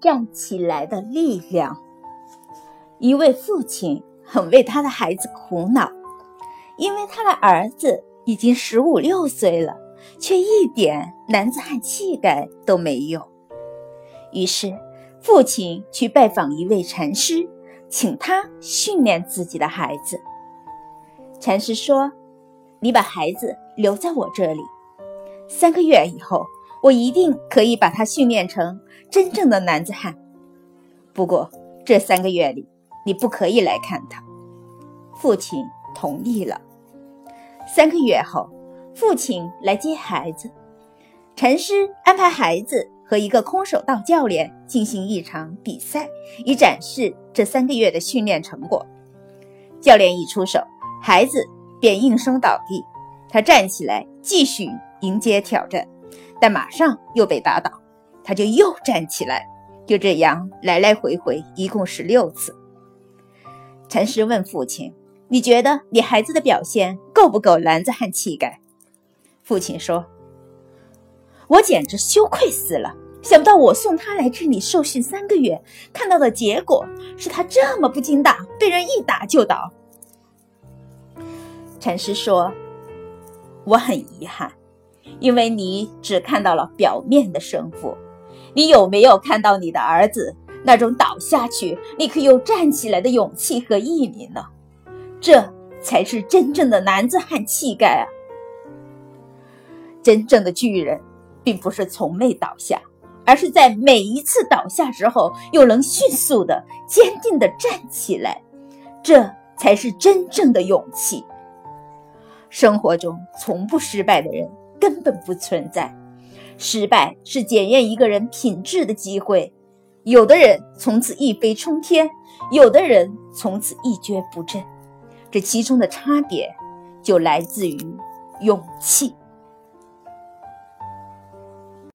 站起来的力量。一位父亲很为他的孩子苦恼，因为他的儿子已经十五六岁了，却一点男子汉气概都没有。于是，父亲去拜访一位禅师，请他训练自己的孩子。禅师说：“你把孩子留在我这里，三个月以后，我一定可以把他训练成真正的男子汉。不过，这三个月里，你不可以来看他。”父亲同意了。三个月后，父亲来接孩子，禅师安排孩子和一个空手道教练进行一场比赛，以展示这三个月的训练成果。教练一出手。孩子便应声倒地，他站起来继续迎接挑战，但马上又被打倒，他就又站起来，就这样来来回回，一共十六次。禅师问父亲：“你觉得你孩子的表现够不够男子汉气概？”父亲说：“我简直羞愧死了！想不到我送他来这里受训三个月，看到的结果是他这么不经打，被人一打就倒。”禅师说：“我很遗憾，因为你只看到了表面的胜负。你有没有看到你的儿子那种倒下去立刻又站起来的勇气和毅力呢？这才是真正的男子汉气概啊！真正的巨人，并不是从没倒下，而是在每一次倒下之后，又能迅速的、坚定的站起来。这才是真正的勇气。”生活中从不失败的人根本不存在，失败是检验一个人品质的机会。有的人从此一飞冲天，有的人从此一蹶不振，这其中的差别就来自于勇气。